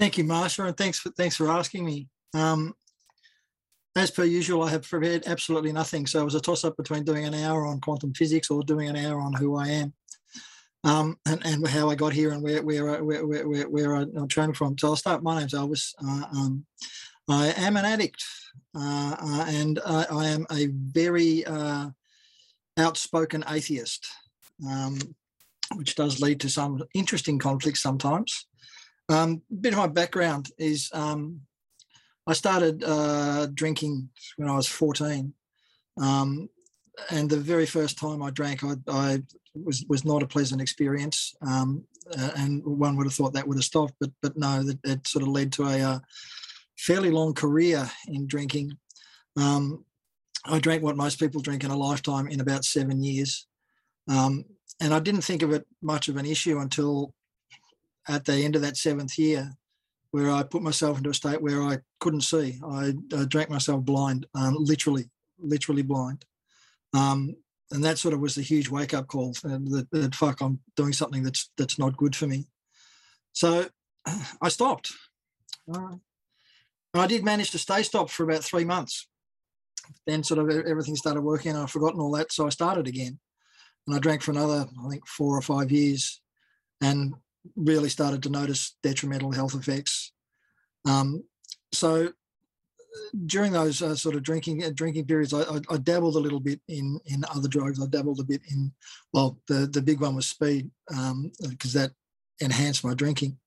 Thank you, Marsha, and thanks for thanks for asking me. Um, as per usual, I have prepared absolutely nothing. So it was a toss up between doing an hour on quantum physics or doing an hour on who I am um, and, and how I got here and where where where where, where I'm training from. So I'll start. My name's Elvis. Uh, um, I am an addict, uh, uh, and I, I, am a very uh, outspoken atheist, um, which does lead to some interesting conflicts sometimes. Um, a bit of my background is um, I started uh, drinking when I was 14. Um, and the very first time I drank, I, I was was not a pleasant experience. Um, uh, and one would have thought that would have stopped, but but no, that it sort of led to a uh, fairly long career in drinking. Um, I drank what most people drink in a lifetime in about seven years, um, and I didn't think of it much of an issue until at the end of that seventh year, where I put myself into a state where I couldn't see. I, I drank myself blind, um, literally, literally blind. Um, and that sort of was the huge wake up call that, that, fuck, I'm doing something that's that's not good for me. So I stopped. Uh, I did manage to stay stopped for about three months. Then sort of everything started working, and I've forgotten all that, so I started again, and I drank for another, I think, four or five years, and really started to notice detrimental health effects. Um, so during those uh, sort of drinking uh, drinking periods, I, I, I, dabbled a little bit in in other drugs. I dabbled a bit in well, the the big one was speed because um, that enhanced my drinking.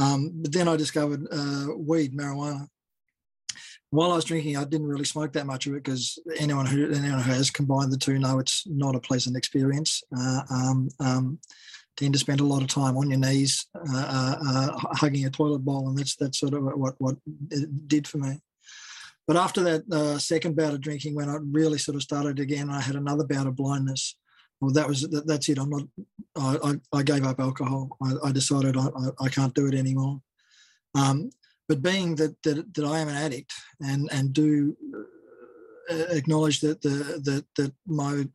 Um, but then I discovered uh, weed, marijuana. While I was drinking, I didn't really smoke that much of it because anyone who anyone who has combined the two know it's not a pleasant experience. Uh, um, um tend to spend a lot of time on your knees, uh, uh, uh hugging a toilet bowl, and that's that's sort of what what it did for me. But after that uh, second bout of drinking, when I really sort of started again, I had another bout of blindness. Well, that was that, that's it. I'm not. I, I, I gave up alcohol. I, I decided I, I, I, can't do it anymore. Um, but being that, that that I am an addict and and do uh, acknowledge that the that that my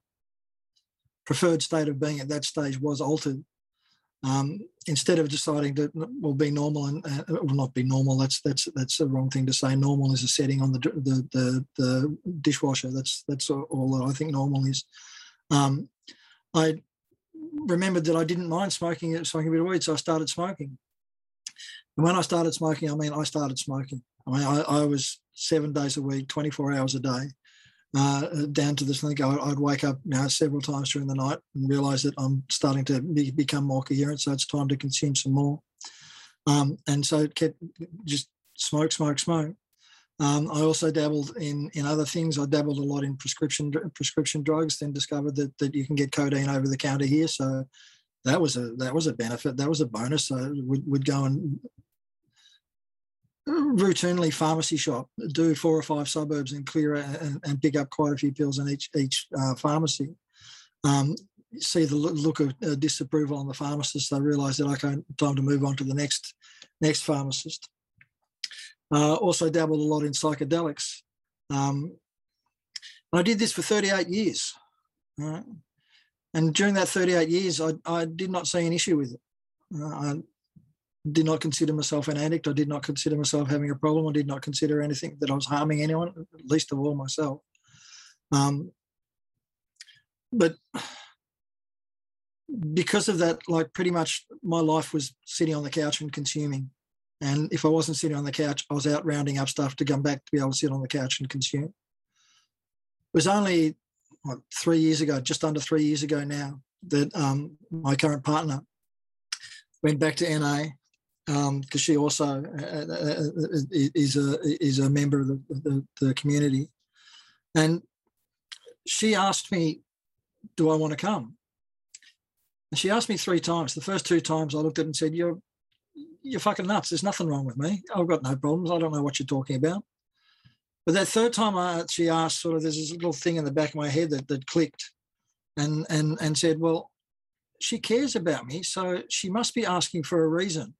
preferred state of being at that stage was altered um, instead of deciding to well be normal and uh, will not be normal. That's that's that's the wrong thing to say. Normal is a setting on the the the, the dishwasher. That's that's all that i think normal is. Um, i remembered that i didn't mind smoking smoking a bit of weed so i started smoking. And when i started smoking i mean i started smoking. I mean i, I was seven days a week 24 hours a day uh, down to this thing. I'd wake up know, several times during the night and realize that I'm starting to be, become more coherent. So it's time to consume some more. Um, and so it kept just smoke, smoke, smoke. Um, I also dabbled in in other things. I dabbled a lot in prescription prescription drugs. Then discovered that that you can get codeine over the counter here. So that was a that was a benefit. That was a bonus. So would would go and routinely pharmacy shop, do four or five suburbs and clear and, and pick up quite a few pills in each each uh, pharmacy. Um, see the look of uh, disapproval on the pharmacist. They realise that okay, time to move on to the next next pharmacist. Uh, also dabbled a lot in psychedelics. Um, I did this for 38 years. And during that 38 years, I, I, did not see an issue with it. Uh, I, did not consider myself an addict. I did not consider myself having a problem. I did not consider anything that I was harming anyone, least of all myself. Um, but because of that, like pretty much my life was sitting on the couch and consuming. And if I wasn't sitting on the couch, I was out rounding up stuff to come back to be able to sit on the couch and consume. It was only what, three years ago, just under three years ago now, that um, my current partner went back to NA because um, she also uh, uh, uh, is a is a member of the, the, the, community, and she asked me, "Do I want to come?" And she asked me three times. The first two times, I looked at it and said, "You're you're fucking nuts. There's nothing wrong with me. I've got no problems. I don't know what you're talking about." But that third time, I, she asked, sort of, there's this little thing in the back of my head that that clicked, and and and said, "Well." She cares about me, so she must be asking for a reason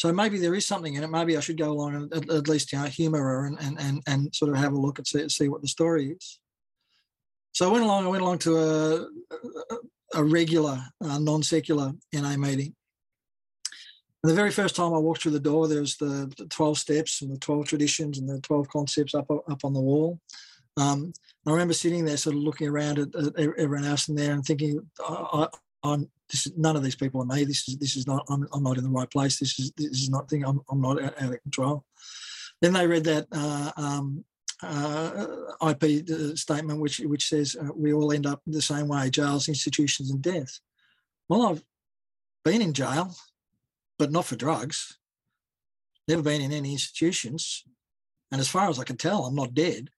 so maybe there is something in it. Maybe I should go along and at, at least you know humour her and, and and and sort of have a look and see see what the story is. So I went along. I went along to a a regular uh, non secular NA meeting, And the very first time I walked through the door, there was the, the 12 steps and the 12 traditions and the 12 concepts up, up on the wall. Um, I remember sitting there, sort of looking around at, at everyone else in there and thinking, I, am this is none of these people are me. This is this is not. I'm, I'm not in the right place. This is this is not thing. I'm, I'm not out, out of control. Then they read that uh, um, uh, IP uh, statement, which which says uh, we all end up the same way: jails, institutions, and death. Well, I've been in jail, but not for drugs. Never been in any institutions, and as far as I can tell, I'm not dead.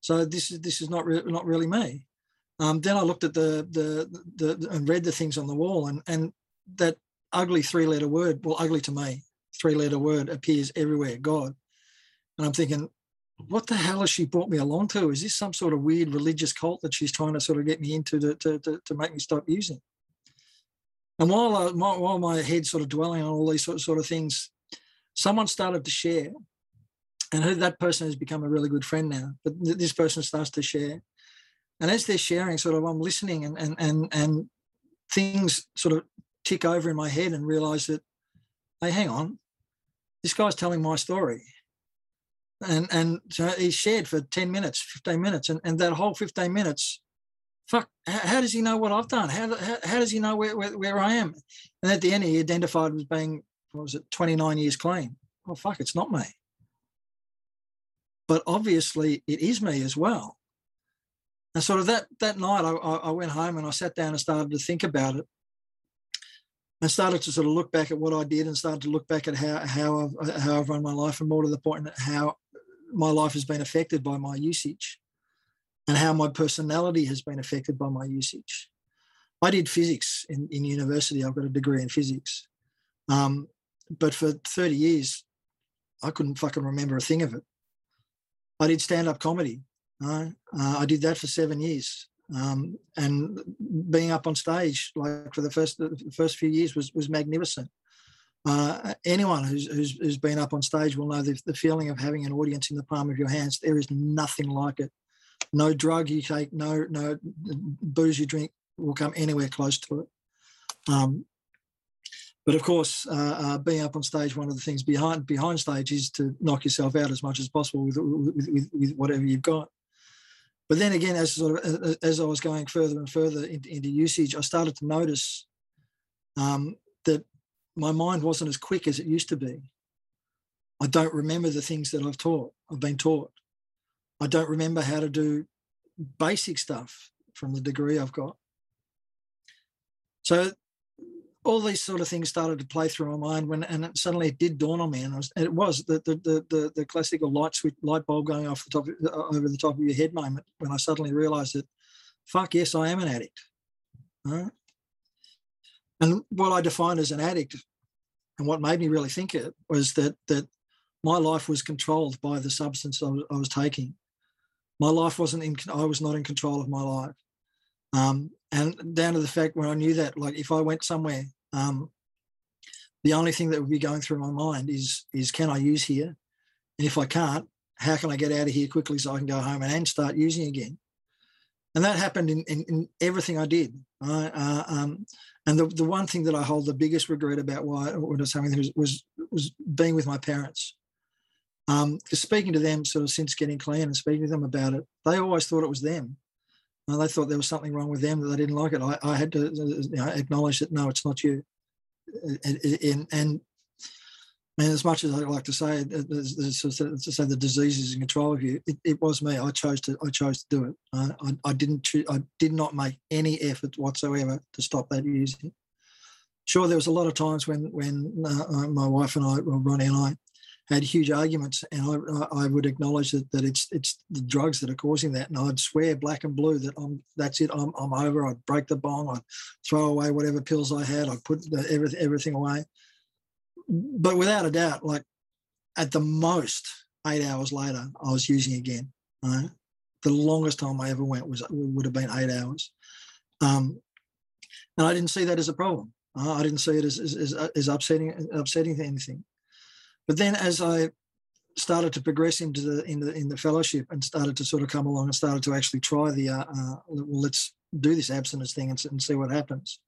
So this is this is not re- not really me. Um, then I looked at the, the, the the and read the things on the wall, and and that ugly three letter word, well, ugly to me, three letter word appears everywhere. God, and I'm thinking, what the hell has she brought me along to? Is this some sort of weird religious cult that she's trying to sort of get me into to to to, to make me stop using? And while I, my, while my head sort of dwelling on all these sort of, sort of things, someone started to share and that person has become a really good friend now. But this person starts to share, and as they're sharing, sort of, I'm listening, and and and and things sort of tick over in my head, and realize that, hey, hang on, this guy's telling my story, and and so he shared for ten minutes, fifteen minutes, and and that whole fifteen minutes. Fuck, how, does he know what I've done? How, how, how does he know where, where, where I am? And at the end, he identified as being, what was it, 29 years clean. Well, fuck, it's not me but obviously it is me as well. And sort of that that night, I, I went home and I sat down and started to think about it, and started to sort of look back at what I did and started to look back at how how I've how I've run my life, and more to the point, how my life has been affected by my usage, and how my personality has been affected by my usage. I did physics in, in university. I've got a degree in physics, um, but for thirty years, I couldn't fucking remember a thing of it. I did stand up comedy. Uh, I did that for seven years. Um, and being up on stage, like for the first the first few years, was was magnificent. Uh, anyone who's, who's, who's been up on stage will know the, the feeling of having an audience in the palm of your hands. There is nothing like it. No drug you take, no no booze you drink will come anywhere close to it. Um, but of course, uh, uh, being up on stage, one of the things behind behind stage is to knock yourself out as much as possible with with, with, with whatever you've got. But then again, as sort of as I was going further and further into, into usage, I started to notice um, that my mind wasn't as quick as it used to be. I don't remember the things that I've taught. I've been taught. I don't remember how to do basic stuff from the degree I've got. So all these sort of things started to play through my mind when, and it, suddenly it did dawn on me, and it was, it was the, the, the the the classical light switch, light bulb going off the top of, uh, over the top of your head moment when I suddenly realised that, fuck yes, I am an addict. Right? And what I defined as an addict, and what made me really think it was that that my life was controlled by the substance I was, I was taking. My life wasn't in. I was not in control of my life. Um, and down to the fact when I knew that, like if I went somewhere, um, the only thing that would be going through my mind is is can I use here, and if I can't, how can I get out of here quickly so I can go home and, and start using again? And that happened in, in, in everything I did. Right? Uh, um, and the, the one thing that I hold the biggest regret about why what I was was, was was being with my parents. Um, speaking to them sort of since getting clean and speaking to them about it, they always thought it was them they thought there was something wrong with them that they didn't like it. I, I had to uh, uh, you know, acknowledge that no, it's not you. Uh, and, and, and as much as I like to say, to say the disease is in control of you, it, it was me. I chose to. I chose to do it. I, I, I didn't. I did not make any effort whatsoever to stop that using. Sure, there was a lot of times when when uh, my wife and I, well, Ronnie and I, had huge arguments, and I, I would acknowledge that, that it's it's the drugs that are causing that, and I'd swear black and blue that I'm that's it, I'm, I'm over. I'd break the bong, I'd throw away whatever pills I had, I'd put the, everything everything away. But without a doubt, like at the most eight hours later, I was using again. Right? The longest time I ever went was would have been eight hours, um, and I didn't see that as a problem. I didn't see it as, as, as, as upsetting upsetting anything. But then as I started to progress into the in the in the fellowship and started to sort of come along and started to actually try the uh, uh, well let's do this abstinence thing and, and see what happens.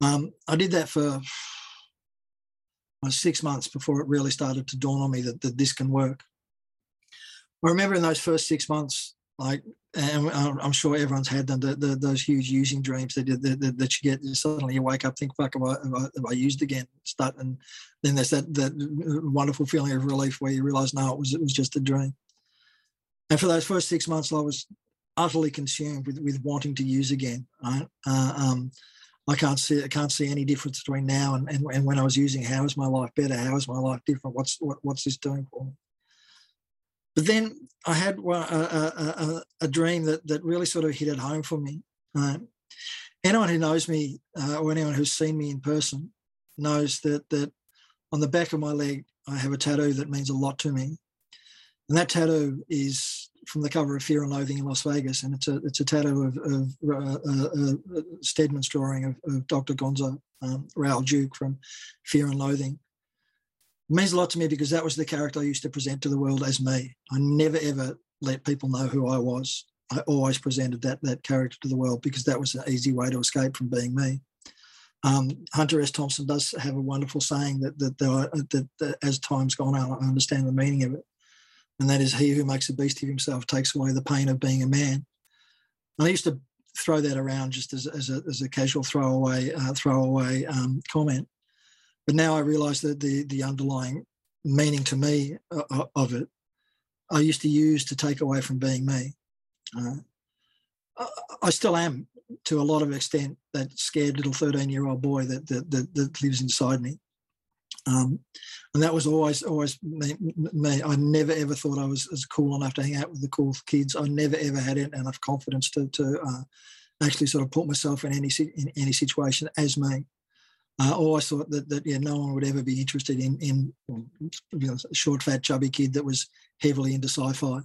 Um, I did that for six months before it really started to dawn on me that, that this can work. I remember in those first six months, like, and I'm sure everyone's had them, the, the, those huge using dreams that, that, that you get. Suddenly you wake up, think, fuck, have I, have I, have I used again? Start, and then there's that, that wonderful feeling of relief where you realize, no, it was, it was just a dream. And for those first six months, I was utterly consumed with, with wanting to use again. Right? Uh, um, I can't see I can't see any difference between now and, and, and when I was using. How is my life better? How is my life different? What's what, what's this doing for me? But then I had a, a, a, a, dream that, that really sort of hit it home for me. Anyone who knows me uh, or anyone who's seen me in person knows that that on the back of my leg I have a tattoo that means a lot to me, and that tattoo is from the cover of Fear and Loathing in Las Vegas, and it's a it's a tattoo of, of uh, uh, uh Steadman's drawing of, of Dr. Gonzo um, Raoul Duke from Fear and Loathing. Means a lot to me because that was the character I used to present to the world as me. I never ever let people know who I was. I always presented that that character to the world because that was an easy way to escape from being me. Um, Hunter S. Thompson does have a wonderful saying that that, that, that, that as time's gone on, I understand the meaning of it and that is he who makes a beast of himself takes away the pain of being a man. And I used to throw that around just as, as, a, as a casual throwaway uh, throwaway um, comment, but now I realise that the the underlying meaning to me uh, uh, of it, I used to use to take away from being me. Uh, I still am to a lot of extent that scared little 13 year old boy that, that, that, that lives inside me. Um, and that was always always me, me, I never ever thought I was as cool enough to hang out with the cool kids. I never ever had enough confidence to to uh, actually sort of put myself in any in any situation as me. I always thought that that yeah, no one would ever be interested in in you know, a short, fat, chubby kid that was heavily into sci-fi,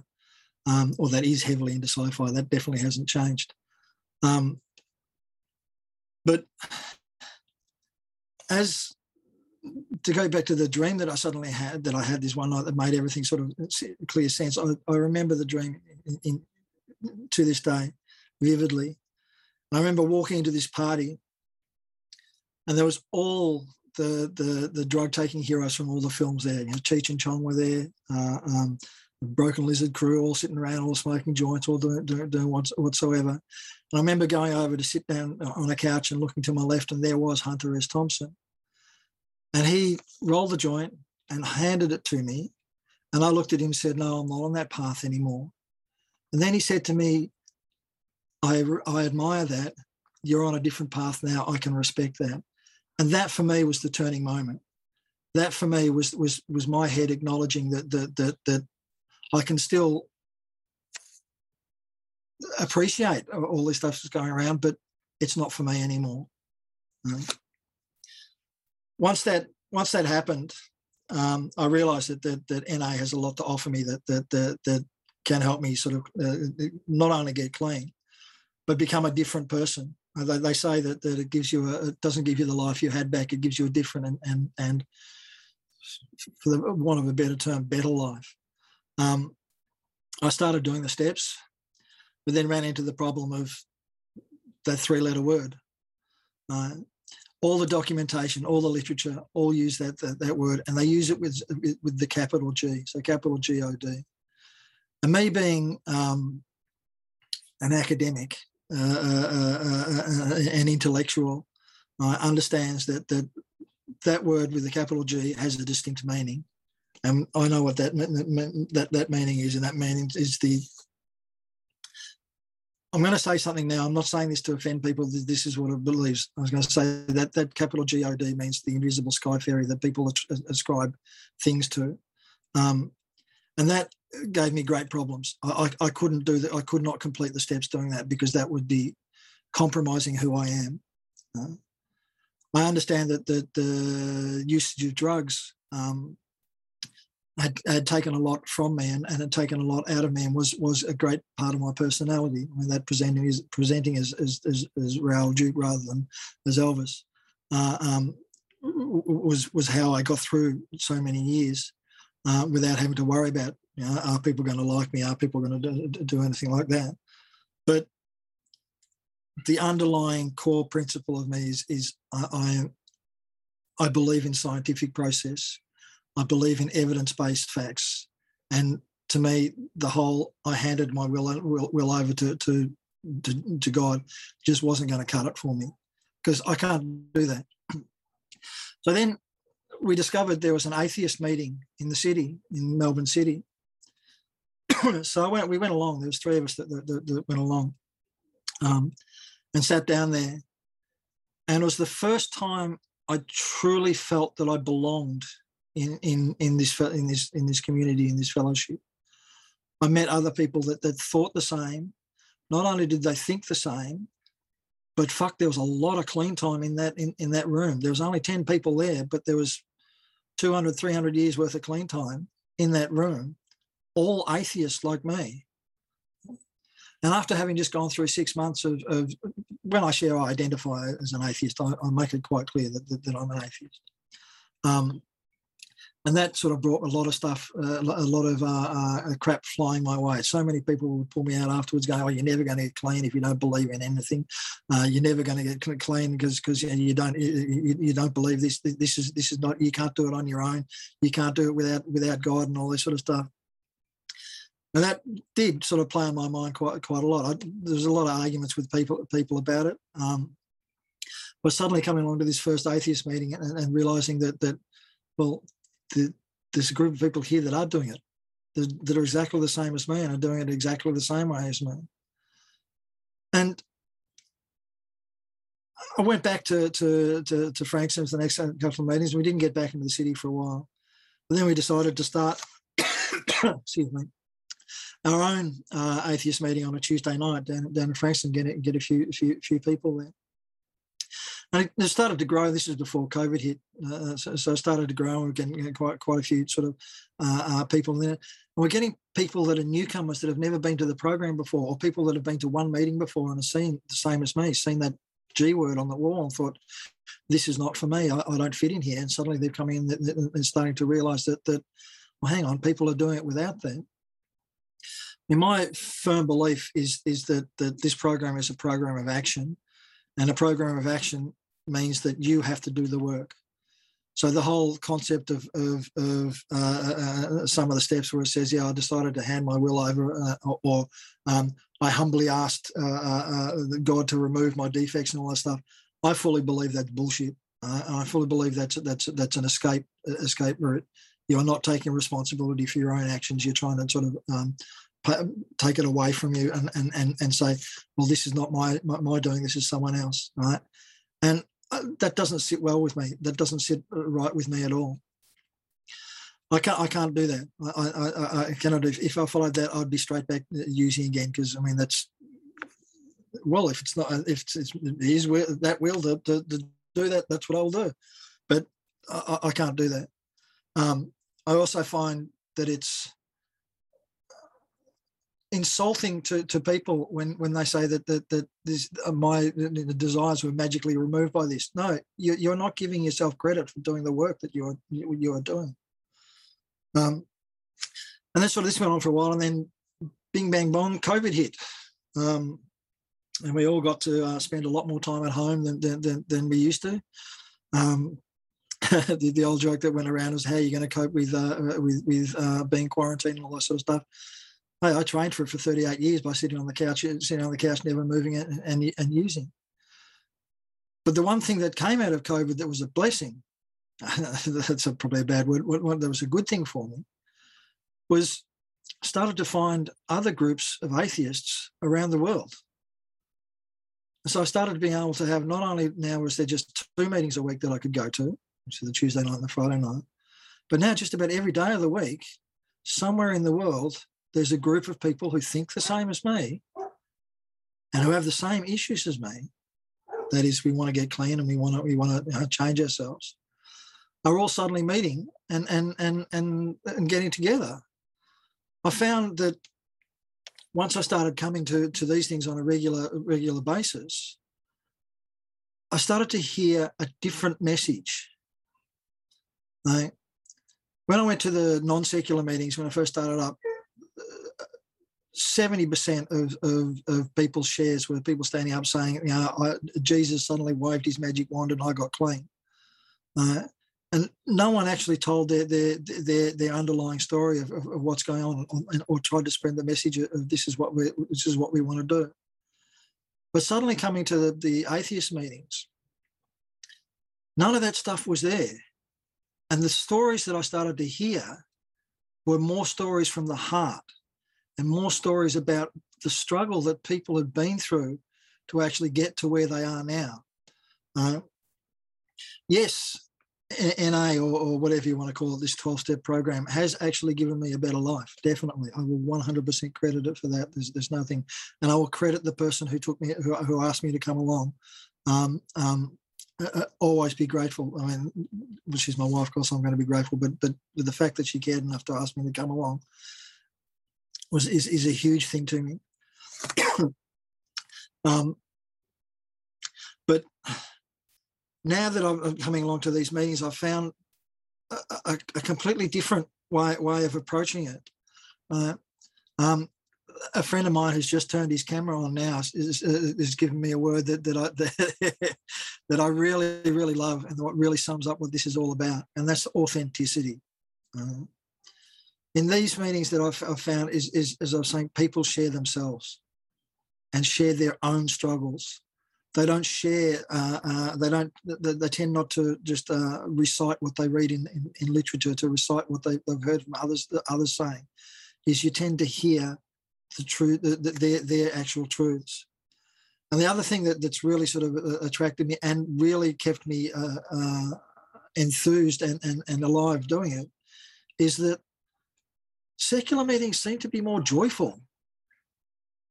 um, or that is heavily into sci-fi. That definitely hasn't changed. Um, but as to go back to the dream that I suddenly had, that I had this one night that made everything sort of clear sense. I, I remember the dream in, in, to this day vividly. I remember walking into this party, and there was all the the, the drug taking heroes from all the films there. You know, Cheech and Chong were there. Uh, um, Broken Lizard crew all sitting around, all smoking joints, all doing, doing, doing whatsoever. And I remember going over to sit down on a couch and looking to my left, and there was Hunter S. Thompson and he rolled the joint and handed it to me. And I looked at him and said, No, I'm not on that path anymore. And then he said to me, I, I admire that. You're on a different path now. I can respect that. And that for me was the turning moment. That for me was was was my head acknowledging that that that, that I can still appreciate all this stuff that's going around, but it's not for me anymore once that once that happened, um, I realised that, that that NA has a lot to offer me that that that, that can help me sort of uh, not only get clean, but become a different person. Uh, they, they say that, that it gives you a, it doesn't give you the life you had back. It gives you a different and and and for the want of a better term, better life. Um, I started doing the steps, but then ran into the problem of that three-letter word. Uh, all the documentation, all the literature, all use that, that, that word, and they use it with with the capital G, so capital G O D. And me being um, an academic, uh, uh, uh, an intellectual, understands that that that word with the capital G has a distinct meaning, and I know what that that that meaning is, and that meaning is the I'm going to say something now. I'm not saying this to offend people. This is what I believe. I was going to say that that capital God means the invisible sky fairy that people ascribe things to, um, and that gave me great problems. I, I, I, couldn't do that. I could not complete the steps doing that because that would be compromising who I am. Uh, I understand that the, the usage of drugs um, had, had taken a lot from me and, and had taken a lot out of me and was was a great part of my personality. I mean, that presenting is presenting as as, as, as Raoul Duke rather than as Elvis uh, um, was was how I got through so many years uh, without having to worry about you know, are people going to like me? Are people going to do, do anything like that? But the underlying core principle of me is is I, I I believe in scientific process. I believe in evidence-based facts, and to me, the whole I handed my will will, will over to, to to to God just wasn't going to cut it for me because I can't do that. so then we discovered there was an atheist meeting in the city in Melbourne City. so I went. We went along. There was three of us that, that, that went along, um, and sat down there. And it was the first time I truly felt that I belonged in in in this in this in this community in this fellowship. I met other people that that thought the same. Not only did they think the same, but fuck, there was a lot of clean time in that in, in that room. There was only 10 people there, but there was 200, 300 years worth of clean time in that room, all atheists like me. And after having just gone through six months of, of when I share I identify as an atheist, I, I make it quite clear that, that, that I'm an atheist. Um, and that sort of brought a lot of stuff, uh, a lot of uh, uh, crap flying my way. So many people would pull me out afterwards, going, "Oh, you're never going to get clean if you don't believe in anything. Uh, you're never going to get clean because because you don't you, you, don't believe this. This is this is not. You can't do it on your own. You can't do it without without God and all this sort of stuff." And that did sort of play on my mind quite quite a lot. I, was a lot of arguments with people people about it. Um, but suddenly coming along to this first atheist meeting and, and realizing that that well the, there's a group of people here that are doing it that, that, are exactly the same as me and are doing it exactly the same way as me. And I went back to to to, to Frankston for the next couple of meetings. We didn't get back into the city for a while, but then we decided to start. excuse me. Our own uh, atheist meeting on a Tuesday night down, down in Frankston, get it, get a few few few people there and it started to grow. This is before COVID hit, uh, so, so, it started to grow. We're getting quite quite a few sort of uh, uh, people there, and we're getting people that are newcomers that have never been to the program before, or people that have been to one meeting before and have seen the same as me, seen that G word on the wall, and thought, "This is not for me. I, I don't fit in here." And suddenly they're coming in and starting to realise that that, well, hang on, people are doing it without that. In my firm belief is is that that this program is a program of action and a program of action means that you have to do the work. So the whole concept of, of, of uh, uh, some of the steps where it says, yeah, I decided to hand my will over uh, or, um, I humbly asked uh, uh, uh, God to remove my defects and all that stuff. I fully believe that's bullshit. I fully believe that's that's that's an escape escape route. You're not taking responsibility for your own actions. You're trying to sort of um, take it away from you and, and, and, and say, well, this is not my, my, my doing, this is someone else, right? And uh, that doesn't sit well with me. That doesn't sit uh, right with me at all. I can't. I can't do that. I, I, I cannot. If, if I followed that, I'd be straight back uh, using again. Because I mean, that's well. If it's not, if it's, it's his will, that will to, to, to, do that, that's what I'll do. But I, I can't do that. Um, I also find that it's insulting to, to people when, when they say that that, that this, uh, my the desires were magically removed by this. No, you, you're not giving yourself credit for doing the work that you are you, are doing. Um, and that's sort of this went on for a while, and then bing bang bong, COVID hit, um, and we all got to uh, spend a lot more time at home than than, than, we used to. Um, the, the, old joke that went around was how are you going to cope with uh, with with uh, being quarantined and all that sort of stuff. I, I trained for it for 38 years by sitting on the couch, uh, sitting on the couch, never moving it and, and, and using. But the one thing that came out of COVID that was a blessing, that's a, probably a bad word, what, that was a good thing for me, was started to find other groups of atheists around the world. And so I started being able to have not only now was there just two meetings a week that I could go to, which is the Tuesday night and the Friday night, but now just about every day of the week, somewhere in the world, there's a group of people who think the same as me and who have the same issues as me. That is, we want to get clean and we want to we want to uh, change ourselves. Are all suddenly meeting and and and and and getting together. I found that once I started coming to to these things on a regular regular basis, I started to hear a different message. Right? When I went to the non secular meetings when I first started up, 70% of, of, of people's shares were people standing up saying, you know, I, Jesus suddenly waved his magic wand and I got clean. Uh, and no one actually told their their their, their underlying story of, of, of what's going on, or, or tried to spread the message of this is what we this is what we want to do. But suddenly coming to the, the atheist meetings, none of that stuff was there, and the stories that I started to hear were more stories from the heart, and more stories about the struggle that people had been through to actually get to where they are now. Uh, yes, NA or, or, whatever you want to call it, this 12 step program has actually given me a better life. Definitely. I will 100% credit it for that. There's, there's nothing. And I will credit the person who took me, who, who asked me to come along. Um, um, uh, always be grateful. I mean, she's my wife, of course, I'm going to be grateful, but, but the fact that she cared enough to ask me to come along was is, is a huge thing to me. um, but now that I'm coming along to these meetings, I've found a, a, a completely different way, way of approaching it. Uh, um, a friend of mine who's just turned his camera on now is, is, is giving me a word that that I that, that, I really really love and what really sums up what this is all about, and that's authenticity. Uh, in these meetings that I've, I've found is, is as I was saying, people share themselves and share their own struggles. They don't share uh, uh, they don't they, they, tend not to just uh, recite what they read in, in, in literature to recite what they, have heard from others others saying. Is you tend to hear the truth the, the, their their actual truths. And the other thing that, that's really sort of uh, attracted me and really kept me uh, uh, enthused and, and, and alive doing it is that secular meetings seem to be more joyful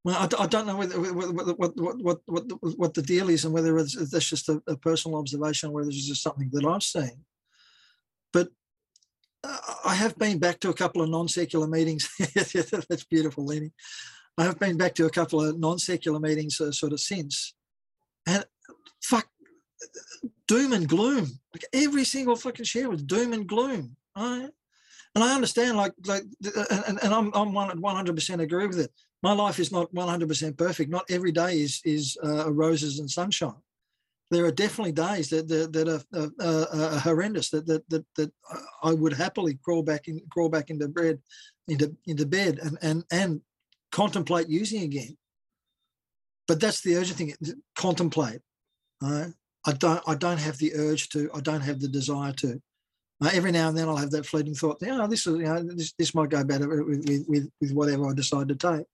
well, I, I don't know whether, what, what, what, what, what the deal is and whether it's, that's just a, a personal observation, whether it's just something that I've seen. But uh, I have been back to a couple of non-secular meetings. that's beautiful, Lenny. I have been back to a couple of non-secular meetings uh, sort of since, and fuck, doom and gloom. Like every single fucking share was doom and gloom. Right? And I understand, like, like, and, and I'm I'm one 100 percent agree with it my life is not 100% perfect. Not every day is is uh, roses and sunshine. There are definitely days that that, that are, uh, uh, horrendous. That, that that that I would happily crawl back in, crawl back into bed, into into bed, and and and contemplate using again. But that's the urgent thing. Contemplate. I don't. I don't have the urge to. I don't have the desire to. Uh, every now and then I'll have that fleeting thought. Know, this is you know this, this might go better with, with with whatever I decide to take.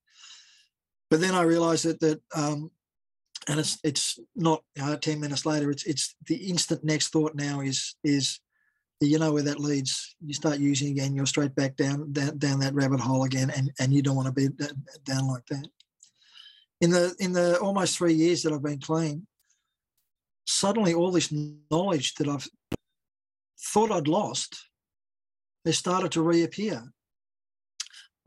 But then I realized that that um, and it's it's not you know, 10 minutes later it's it's the instant next thought now is is you know where that leads you start using again you're straight back down down, down that rabbit hole again and and you don't want to be down like that in the in the almost three years that i've been clean suddenly all this knowledge that i've thought i'd lost they started to reappear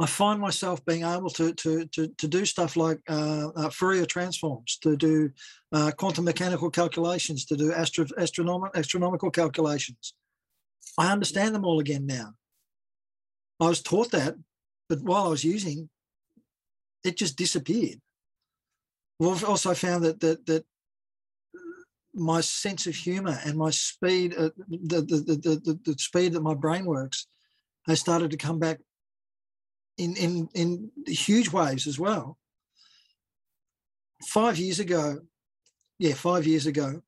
I find myself being able to to to, to do stuff like uh, uh, Fourier transforms, to do uh, quantum mechanical calculations, to do astro- astronom- astronomical calculations. I understand them all again now. I was taught that, but while I was using, it just disappeared. I've also found that that that my sense of humor and my speed, uh, the, the, the, the, the speed that my brain works, has started to come back in, in, in huge waves as well. Five years ago, yeah, five years ago,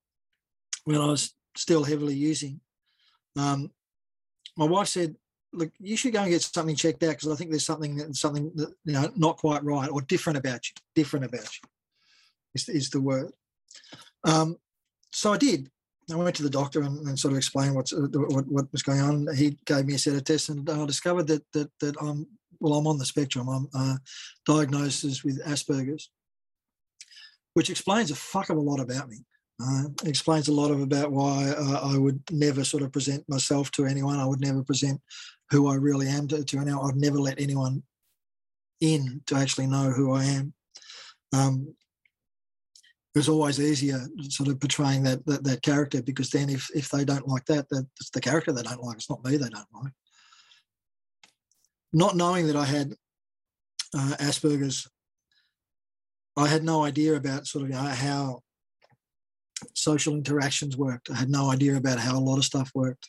when I was still heavily using, um, my wife said, "Look, you should go and get something checked out because I think there's something something that, you know not quite right or different about you. Different about you is, is the word." Um, so I did. I went to the doctor and, and sort of explained what's, what, what was going on. He gave me a set of tests, and I discovered that that that I'm well, I'm on the spectrum. I'm uh, diagnosed with Asperger's, which explains a fuck of a lot about me. Uh, explains a lot of about why uh, I would never sort of present myself to anyone. I would never present who I really am to, to anyone. I'd never let anyone in to actually know who I am. Um, it was always easier sort of portraying that, that, that character because then if if they don't like that, that's the character they don't like. It's not me they don't like not knowing that I had uh, Asperger's, I had no idea about sort of you know, how social interactions worked. I had no idea about how a lot of stuff worked.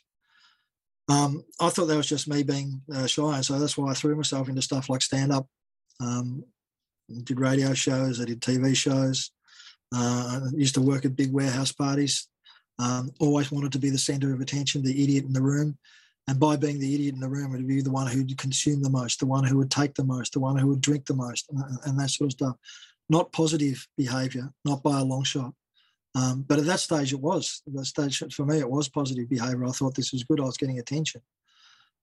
Um, I thought that was just me being uh, shy, and so that's why I threw myself into stuff like stand up. Um, did radio shows, I did TV shows. Uh, I used to work at big warehouse parties. Um, always wanted to be the centre of attention, the idiot in the room. And by being the idiot in the room, would be the one who would consume the most, the one who would take the most, the one who would drink the most, and, and that sort of stuff. Not positive behaviour, not by a long shot. Um, but at that stage, it was. At that stage, for me, it was positive behaviour. I thought this was good. I was getting attention.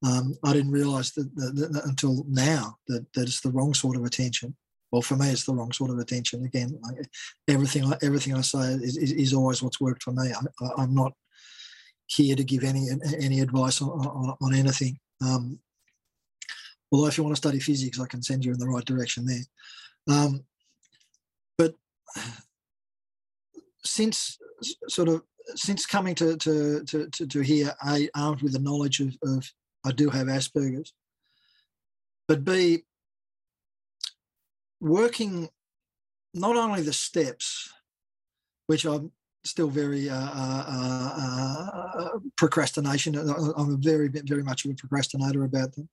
Um, I didn't realise that, that, that, until now that, that it's the wrong sort of attention. Well, for me, it's the wrong sort of attention. Again, like everything, everything I say is, is, is always what's worked for me. I, am not here to give any any advice on, on, on anything. Um, although, if you want to study physics, I can send you in the right direction there. Um, but since sort of since coming to to to, to, to here, a armed with the knowledge of, of I do have Asperger's, but b working not only the steps, which I'm still very uh, uh, uh, uh procrastination. I'm very very much of a procrastinator about them.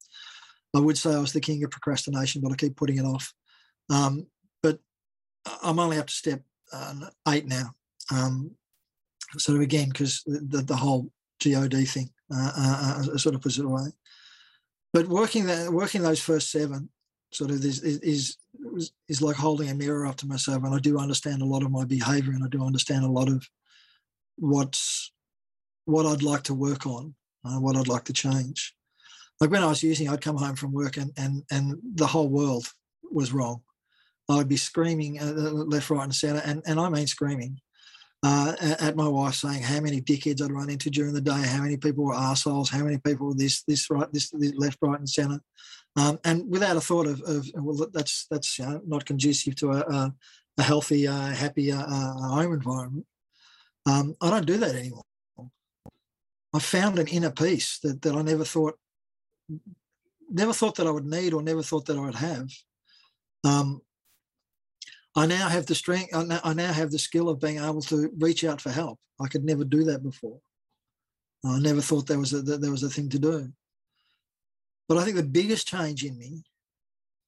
I would say I was the king of procrastination, but I keep putting it off. Um, but I'm only up to step uh, eight now. Um, sort of again because the, the whole God thing uh, sort of puts it away. But working that working those first seven sort of is is like holding a mirror up to myself and i do understand a lot of my behavior and i do understand a lot of what's what i'd like to work on uh, what i'd like to change. Like when i was using i'd come home from work and and and the whole world was wrong. I'd be screaming uh, left right and center and, and i mean screaming uh, at my wife saying how many dickheads I'd run into during the day, how many people were assholes, how many people were this, this, right, this, this left, right, and centre, um, and without a thought of, of well, that's that's you know, not conducive to a, a healthy, uh, happy uh, uh, home environment. Um, I don't do that anymore. I found an inner peace that that I never thought, never thought that I would need, or never thought that I would have. Um, I now have the strength. I now, I now have the skill of being able to reach out for help. I could never do that before. I never thought there was a, that there was a thing to do. But I think the biggest change in me,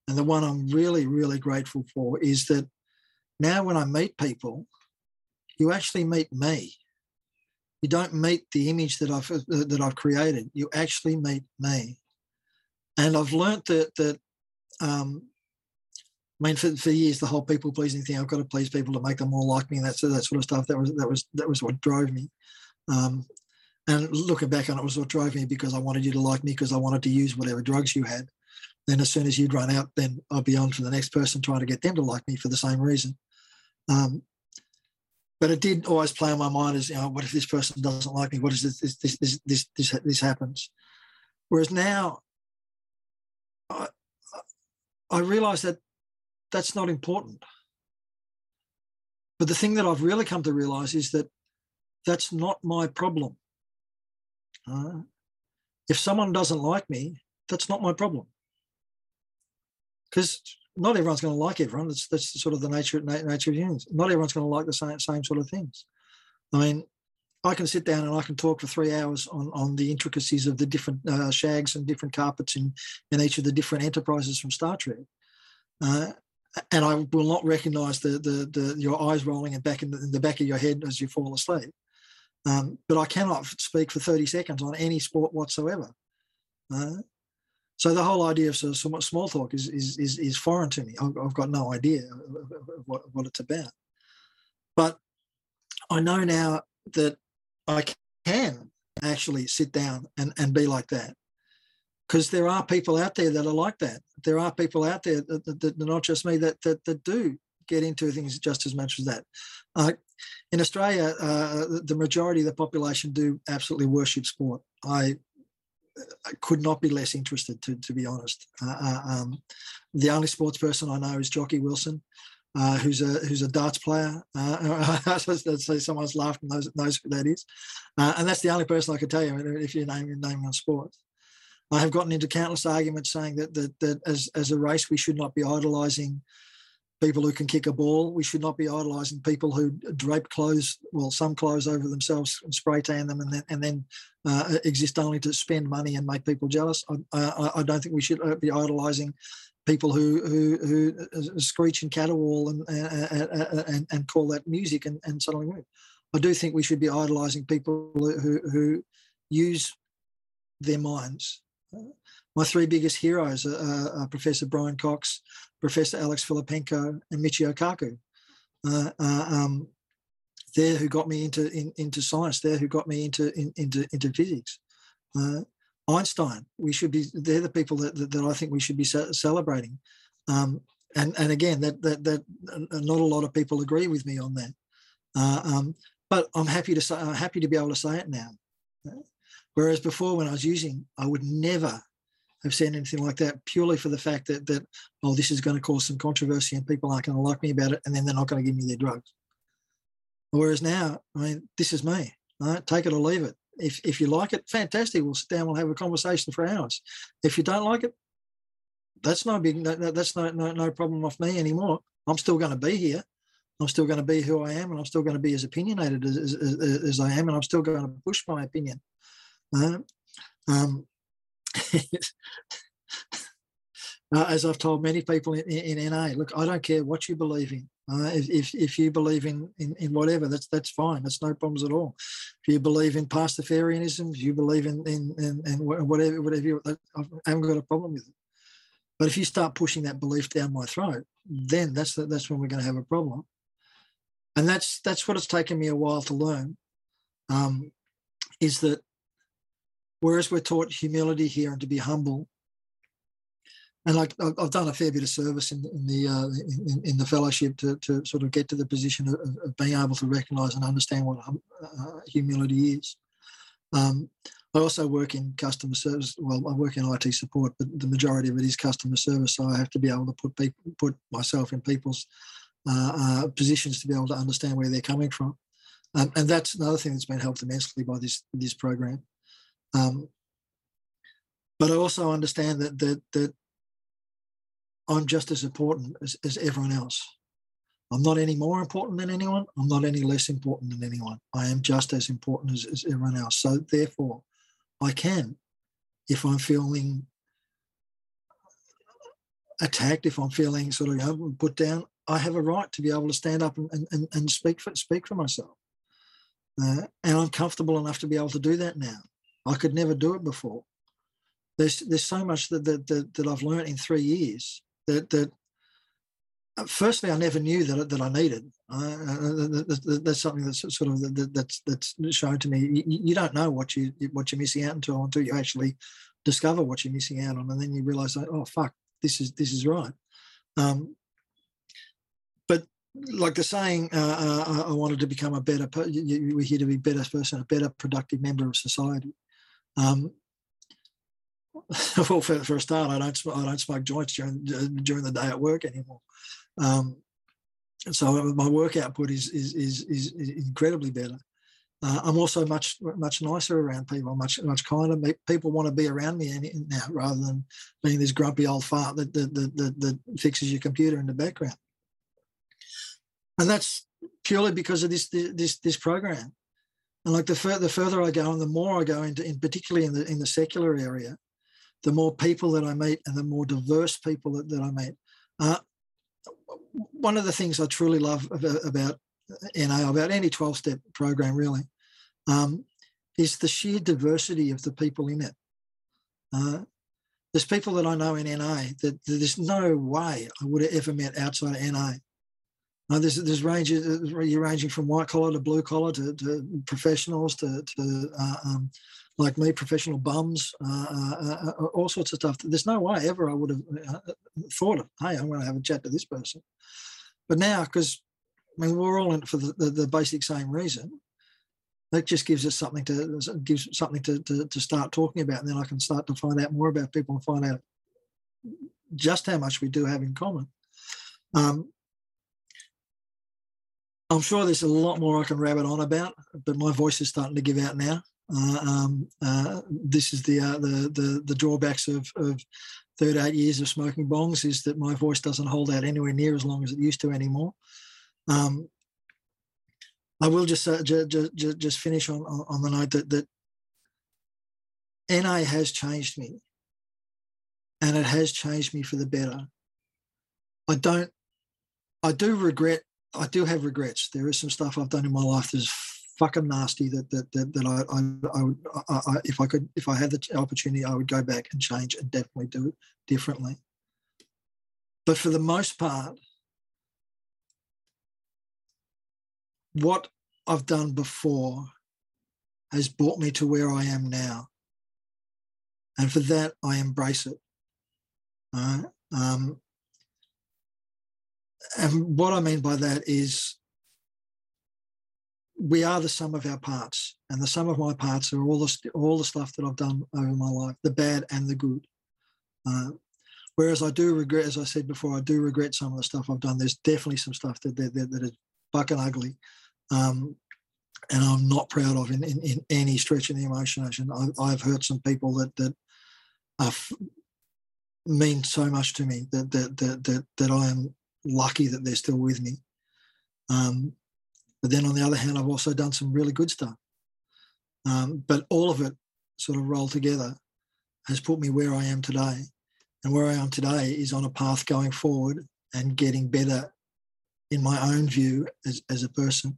and the one I'm really, really grateful for, is that now when I meet people, you actually meet me. You don't meet the image that I've that I've created. You actually meet me, and I've learnt that that um, I mean, for, for years, the whole people pleasing thing, I've got to please people to make them more like me, and that, that sort of stuff. That was that was that was what drove me. Um, and looking back on it was what drove me because I wanted you to like me because I wanted to use whatever drugs you had. Then as soon as you'd run out, then I'd be on to the next person trying to get them to like me for the same reason. Um, but it did always play on my mind as, you know, what if this person doesn't like me? What is this, this, this, this, this, this, this happens? Whereas now, I, I realize that that's not important. But the thing that I've really come to realize is that that's not my problem. Uh, if someone doesn't like me, that's not my problem. Because not everyone's going to like everyone. That's that's sort of the nature nature of humans. Not everyone's going to like the same same sort of things. I mean, I can sit down and I can talk for three hours on, on the intricacies of the different uh, shags and different carpets in, in each of the different enterprises from Star Trek. Uh, and I will not recognise the, the, the your eyes rolling and back in the, in the back of your head as you fall asleep. Um, but I cannot speak for 30 seconds on any sport whatsoever. Uh, so the whole idea of sort of small talk is, is, is, is foreign to me. I've, I've, got no idea what, what it's about. But I know now that I can actually sit down and, and be like that because there are people out there that are like that. There are people out there that, that, that not just me that, that that do get into things just as much as that. Uh, in Australia, uh, the majority of the population do absolutely worship sport. I, I could not be less interested, to, to be honest. Uh, uh um, the only sports person I know is Jocky Wilson, uh, who's a who's a darts player. Uh, so someone's laughed and knows, knows who that is, and that's the only person I could tell you if you name name on sports. I have gotten into countless arguments saying that that, that as as a race we should not be idolising people who can kick a ball. We should not be idolising people who drape clothes, well, some clothes over themselves and spray tan them, and then and then uh, exist only to spend money and make people jealous. I, I, I don't think we should uh, be idolising people who who who uh, screech and caterwaul and and, and, and call that music and, and suddenly move. I do think we should be idolising people who who use their minds. My three biggest heroes are, are Professor Brian Cox, Professor Alex Filippenko, and Michio Kaku. Uh, uh, um, they're who got me into in, into science. They're who got me into in, into into physics. Uh, Einstein. We should be. They're the people that that, that I think we should be celebrating. Um, and and again, that that that not a lot of people agree with me on that. Uh, um, but I'm happy to say I'm happy to be able to say it now. Whereas before, when I was using, I would never have said anything like that purely for the fact that that oh, this is going to cause some controversy and people aren't going to like me about it, and then they're not going to give me their drugs. Whereas now, I mean, this is me. Right? Take it or leave it. If if you like it, fantastic. We'll sit down. We'll have a conversation for hours. If you don't like it, that's no big. That's no no, no problem off me anymore. I'm still going to be here. I'm still going to be who I am, and I'm still going to be as opinionated as, as, as I am, and I'm still going to push my opinion. Uh, um, uh, as I've told many people in, in, NA, look, I don't care what you believe in. Uh, if, if, if you believe in, in, in whatever, that's that's fine. That's no problems at all. If you believe in Pastafarianism, if you believe in in, in, in whatever whatever, you, I haven't got a problem with it. But if you start pushing that belief down my throat, then that's the, that's when we're going to have a problem. And that's that's what it's taken me a while to learn. Um, is that whereas we're taught humility here and to be humble, and like I've done a fair bit of service in, in the uh, in, in, the fellowship to, to sort of get to the position of, of being able to recognise and understand what hum, uh, humility is. Um, I also work in customer service. Well, I work in IT support, but the majority of it is customer service. So I have to be able to put people, put myself in people's uh, uh, positions to be able to understand where they're coming from, um, and that's another thing that's been helped immensely by this this program. Um, but I also understand that that that I'm just as important as, as everyone else. I'm not any more important than anyone. I'm not any less important than anyone. I am just as important as, as everyone else. So therefore, I can, if I'm feeling attacked, if I'm feeling sort of you know, put down, I have a right to be able to stand up and, and, and speak for speak for myself. Uh, and I'm comfortable enough to be able to do that now. I could never do it before. There's there's so much that that, that, that I've learned in three years that that uh, firstly I never knew that that I needed. Uh, that's something that's sort of that, that's that's shown to me. You, you, don't know what you what you're missing out until until you actually discover what you're missing out on, and then you realise, oh fuck, this is this is right. Um, but like the saying, uh, uh, I wanted to become a better. We're here to be better person, a better productive member of society. Um, well, for, for a start, I don't I don't smoke joints during during the day at work anymore. Um, so my work output is is is, is incredibly better. Uh, I'm also much much nicer around people, much much kinder. People want to be around me now rather than being this grumpy old fart that that, that, that, that fixes your computer in the background. And that's purely because of this this this program. And like the further the further I go, and the more I go into, in particularly in the in the secular area, the more people that I meet and the more diverse people that, that I meet. Uh, one of the things I truly love about, about NA, about any 12 step program really, um, is the sheer diversity of the people in it. Uh, there's people that I know in NA that, that, there's no way I would have ever met outside of NA. Uh, there's there's ranges you're ranging from white collar to blue collar to, to professionals to, to uh, um, like me, professional bums, uh, uh, uh, all sorts of stuff. There's no way ever I would have uh, thought of, hey, I'm going to have a chat to this person. But now, because I mean, we're all in for the, the, the, basic same reason. That just gives us something to gives something to, to, to start talking about, and then I can start to find out more about people and find out just how much we do have in common. Um, I'm sure there's a lot more I can rabbit on about, but my voice is starting to give out now. Uh, um, uh, this is the, uh, the, the the drawbacks of, of 38 years of smoking bongs is that my voice doesn't hold out anywhere near as long as it used to anymore. Um, I will just uh, ju- ju- ju- just finish on, on the note that that NA has changed me, and it has changed me for the better. I don't, I do regret, I do have regrets. There is some stuff I've done in my life that's fucking nasty that that that, that I, I, I would I, I, if I could if I had the opportunity I would go back and change and definitely do it differently. But for the most part, what I've done before has brought me to where I am now. And for that, I embrace it. Uh, um, and what I mean by that is we are the sum of our parts, and the sum of my parts are all the all the stuff that I've done over my life, the bad and the good. Uh, whereas I do regret, as I said before, I do regret some of the stuff I've done. There's definitely some stuff that that, that, that is fucking ugly, um, and I'm not proud of in, in, in, any stretch of the imagination. I, I've hurt some people that that f- mean so much to me that that that that, that I am lucky that they're still with me. Um, but then on the other hand, I've also done some really good stuff. Um, but all of it sort of rolled together has put me where I am today. And where I am today is on a path going forward and getting better in my own view as, as a person.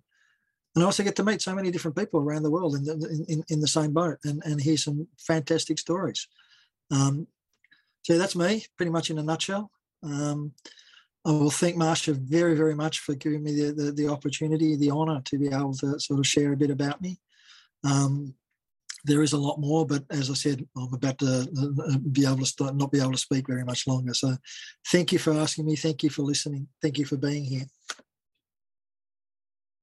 And I also get to meet so many different people around the world in the, in, in the same boat and, and hear some fantastic stories. Um, so that's me, pretty much in a nutshell. Um, I will thank Marsha very, very much for giving me the, the, the, opportunity, the honour to be able to sort of share a bit about me. Um, there is a lot more, but as I said, I'm about to uh, be able to start, not be able to speak very much longer. So thank you for asking me. Thank you for listening. Thank you for being here.